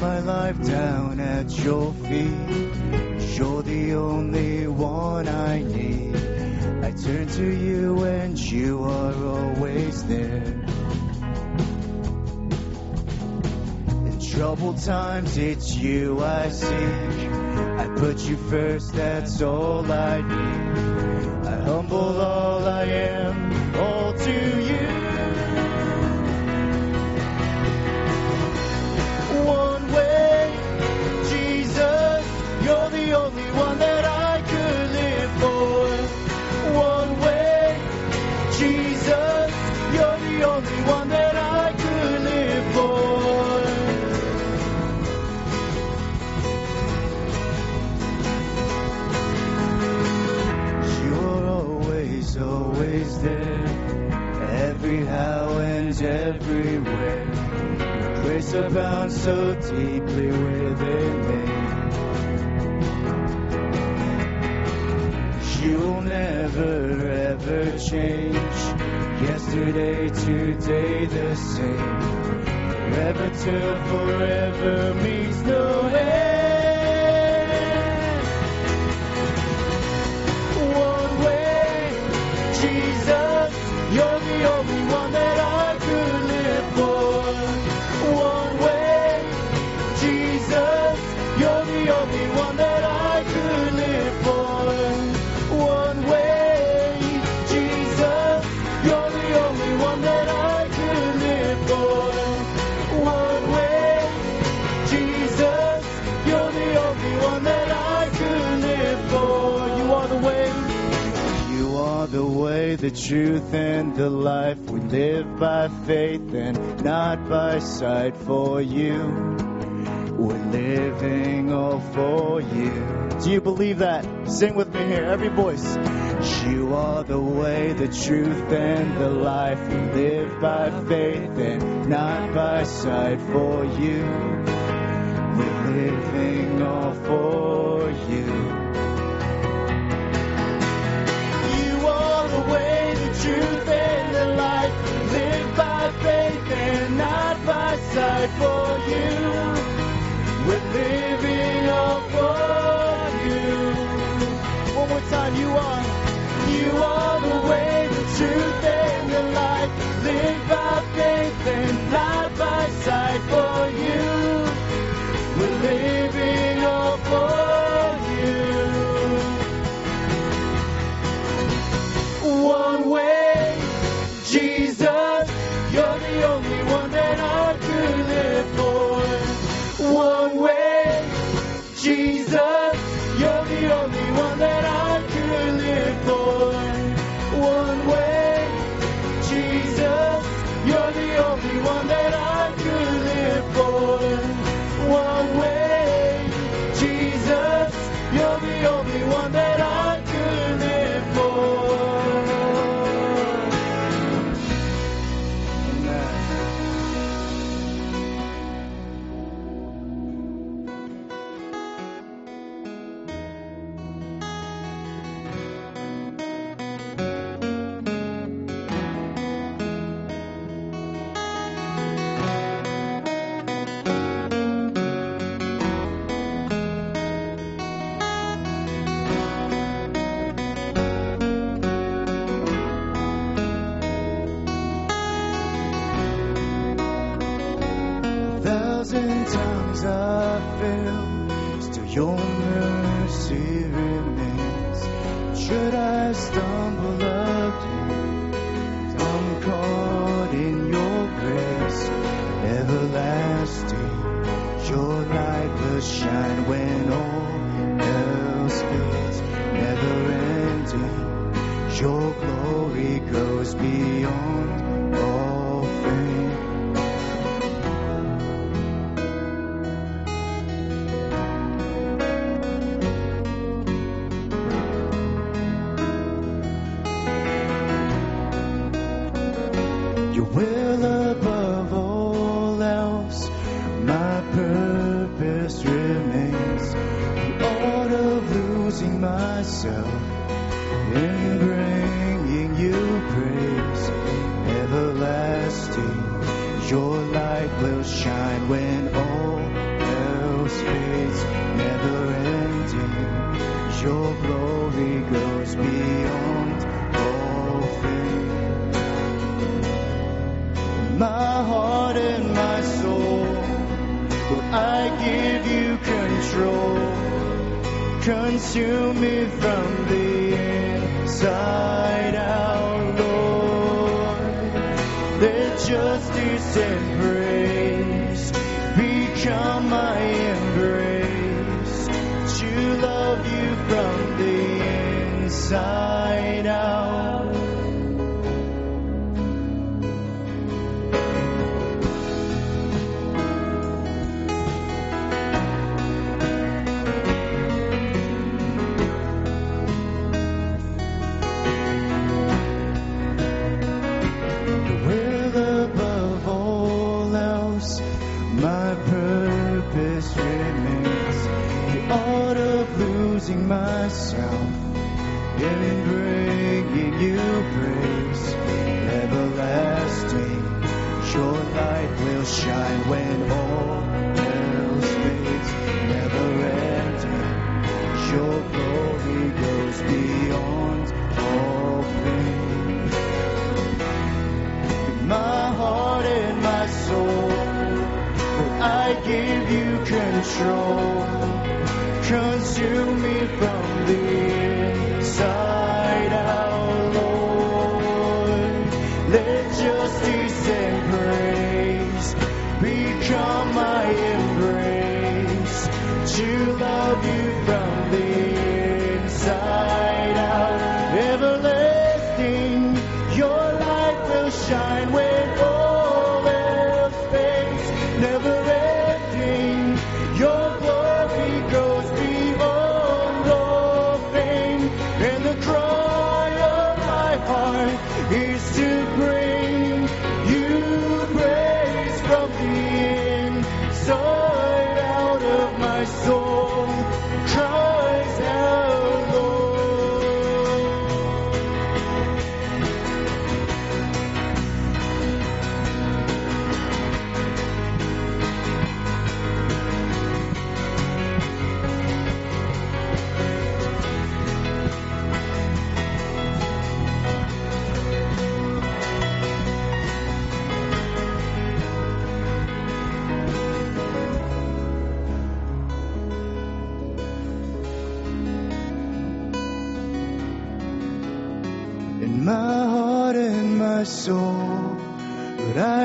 my life down at your feet. You're the only one I need. I turn to you and you are always there. In troubled times, it's you I seek. I put you first, that's all I need. I humble all Grace abounds so deeply within me. You'll never ever change. Yesterday, today, the same. Forever till forever meets the truth, and the life. We live by faith and not by sight for you. We're living all for you. Do you believe that? Sing with me here, every voice. You are the way, the truth, and the life. We live by faith and not by sight for you. We're living all for you. Your mercy remains. Should I shine when all else fades, never ending. Your glory goes beyond all fame. My heart and my soul, will I give you control. Consume me from the inside.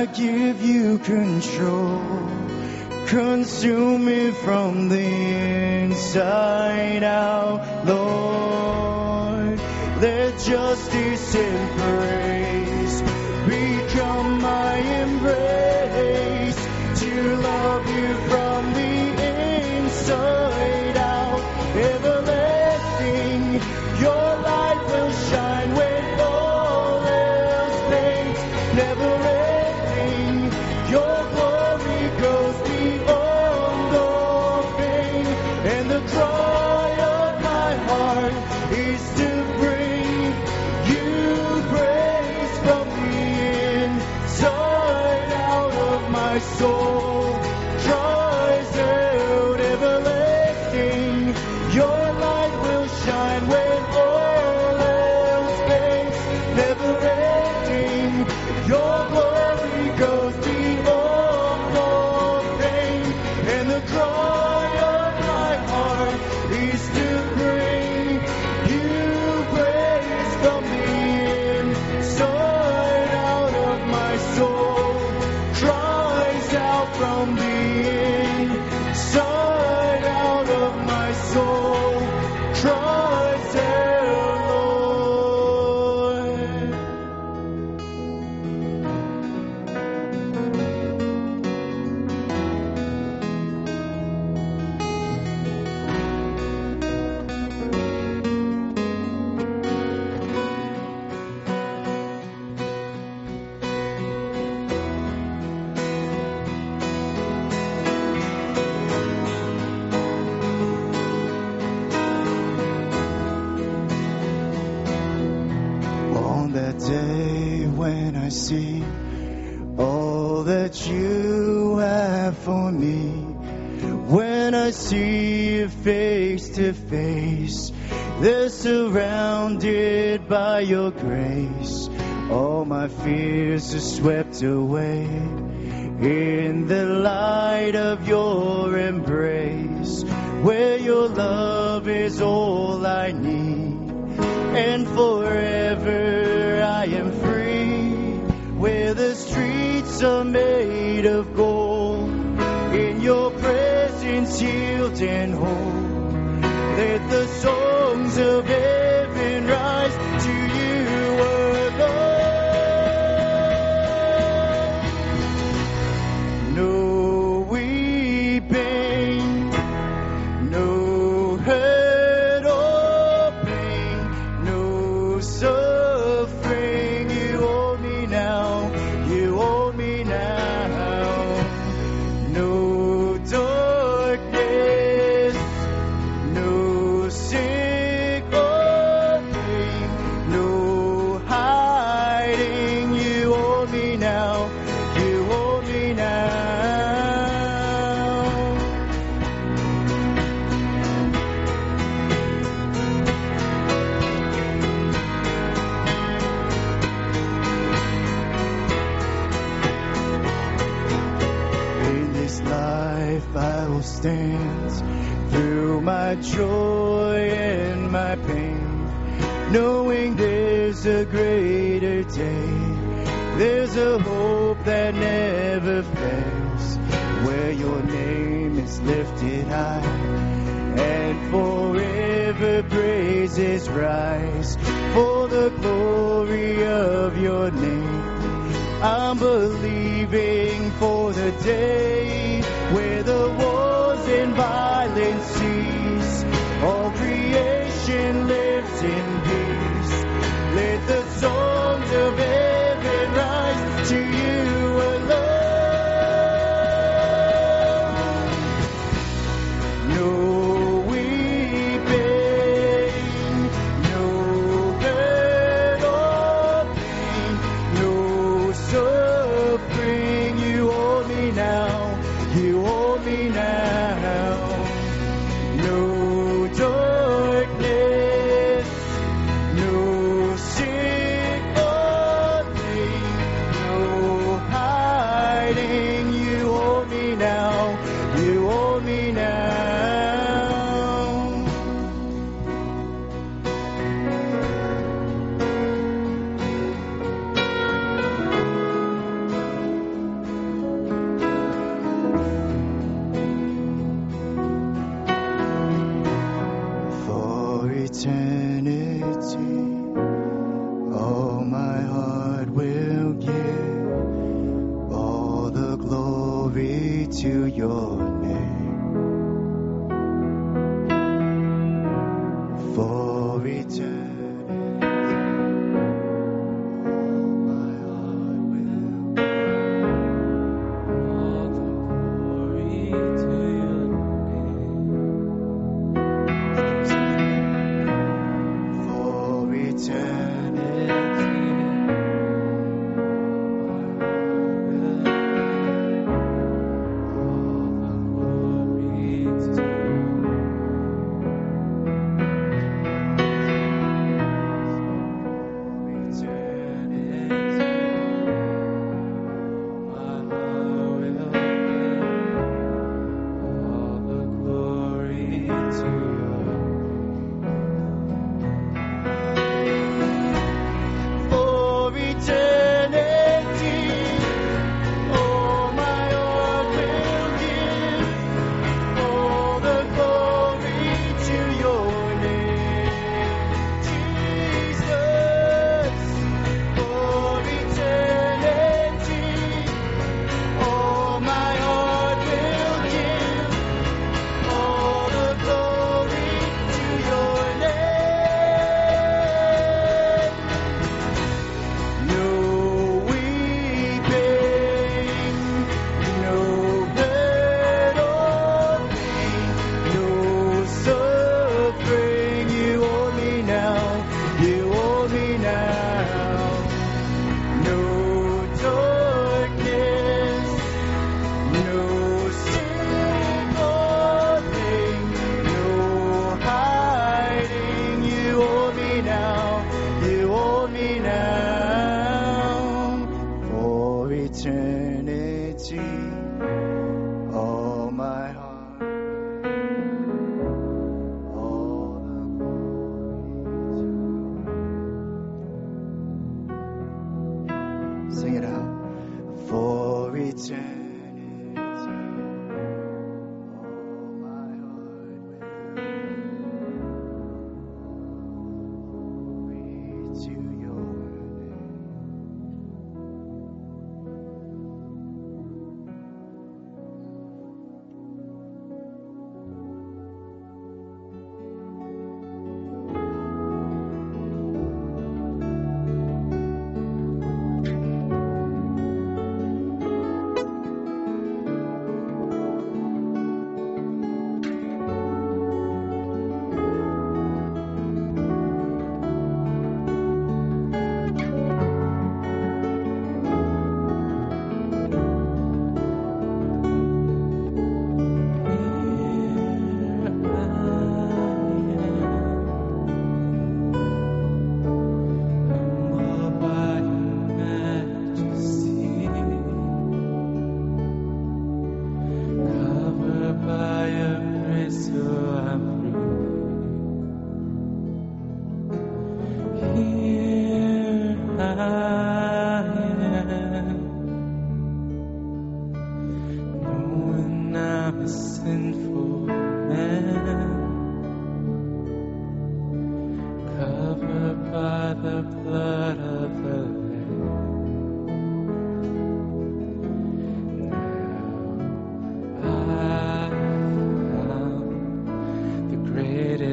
I give you control. Consume me from the inside out, Lord. Let justice and being. So to face, they're surrounded by your grace. All my fears are swept away in the light of your embrace, where your love is all I need, and forever I am free, where the streets are made of gold, in your presence healed and whole. Let the songs of heaven praises rise for the glory of your name. I'm believing for the day where the wars and violence cease. All creation lives in peace. Let the songs of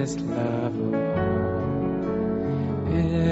greatest love of all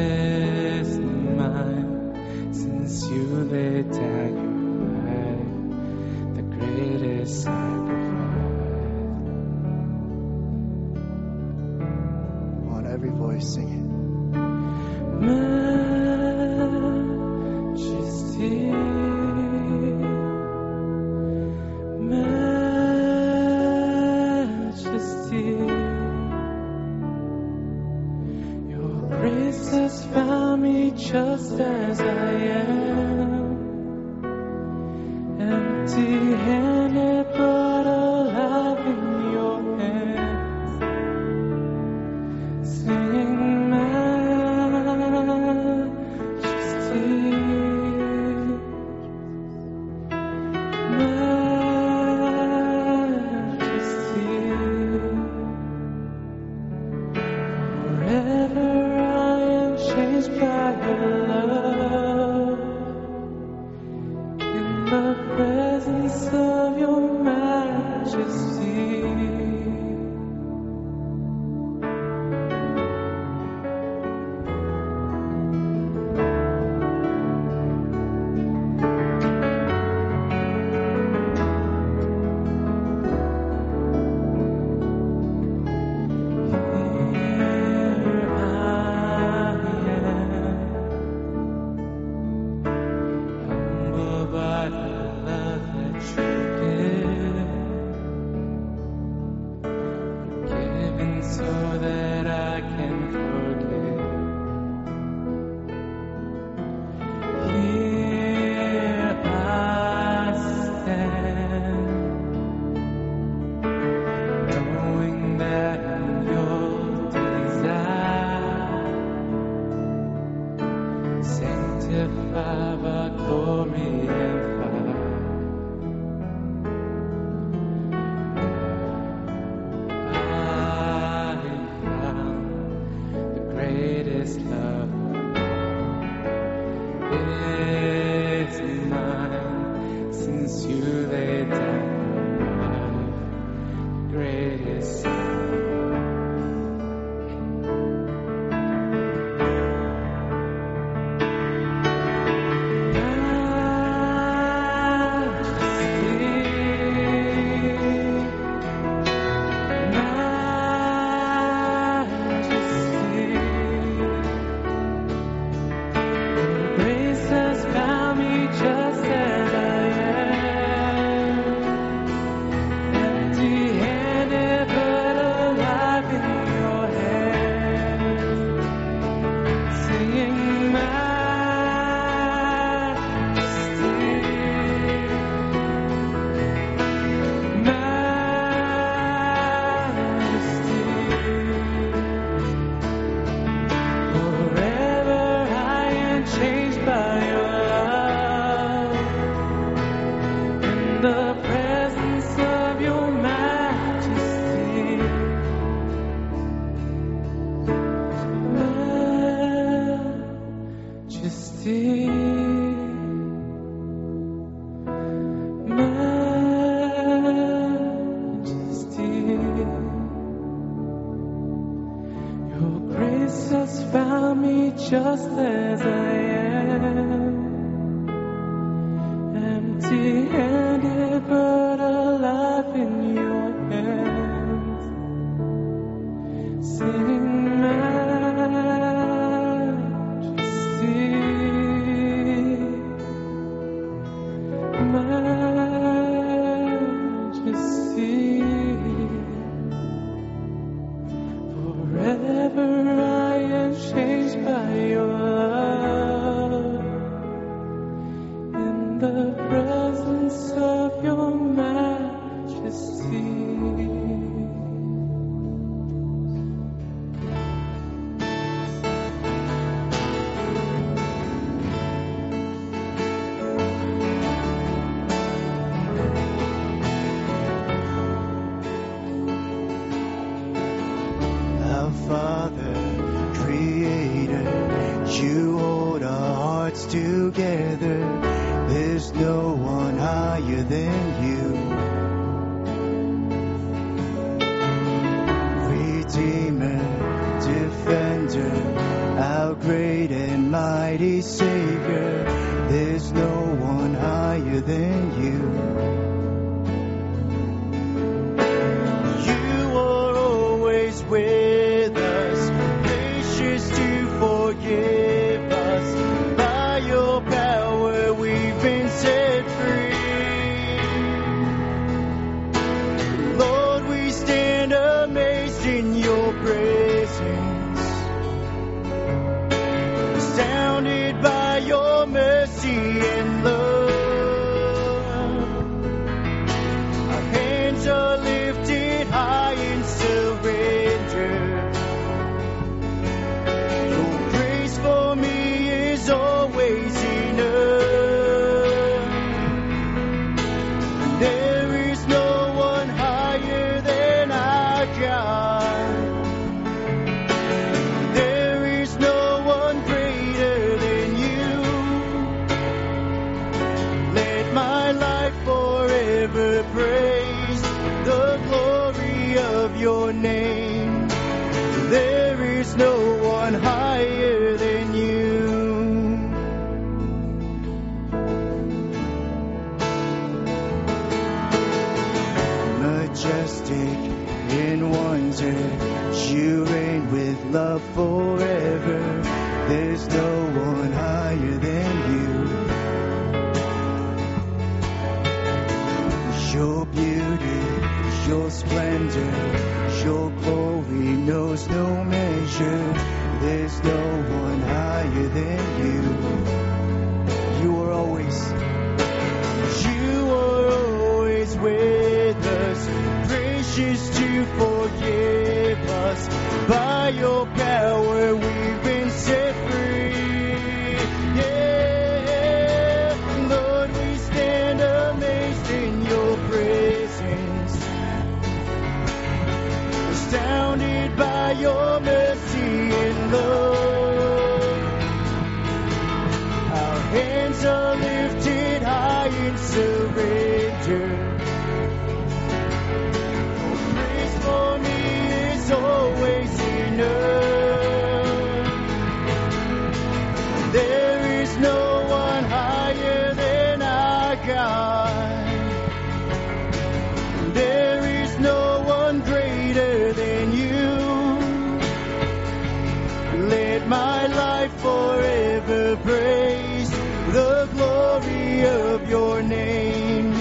life forever praise the glory of your name.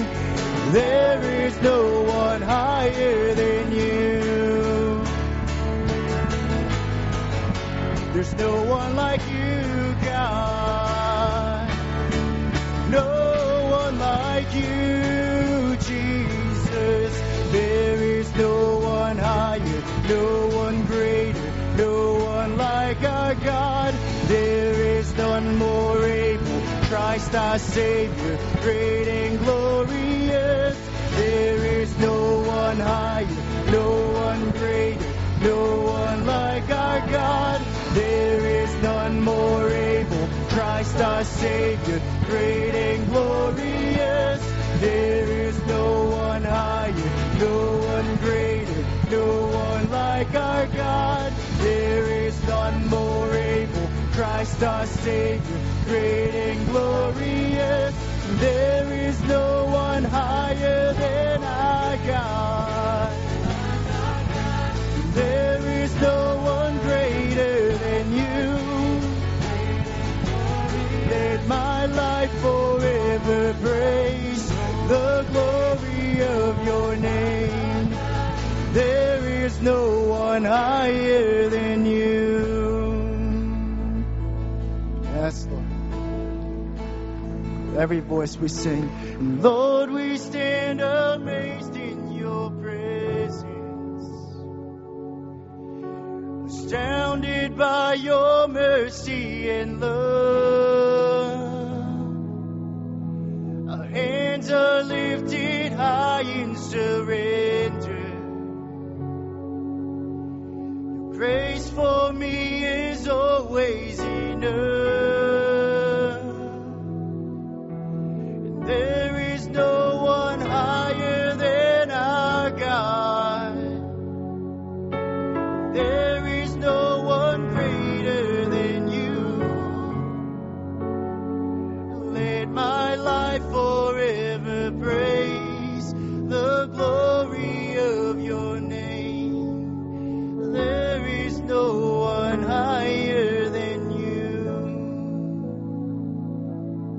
There is no one higher than you. There's no one like you, Christ our Savior, great and glorious. There is no one higher, no one greater, no one like our God. There is none more able, Christ our Savior, great and glorious. There is no one higher, no one greater, no one like our God. There is none more able, Christ our Savior, great and glorious. There is no one higher than our God. There is no one greater than you. Let my life forever praise the glory of your name. There is no one higher than you. Every voice we sing, Lord, we stand amazed in your presence astounded by your mercy and love. Our hands are lifted high in surrender.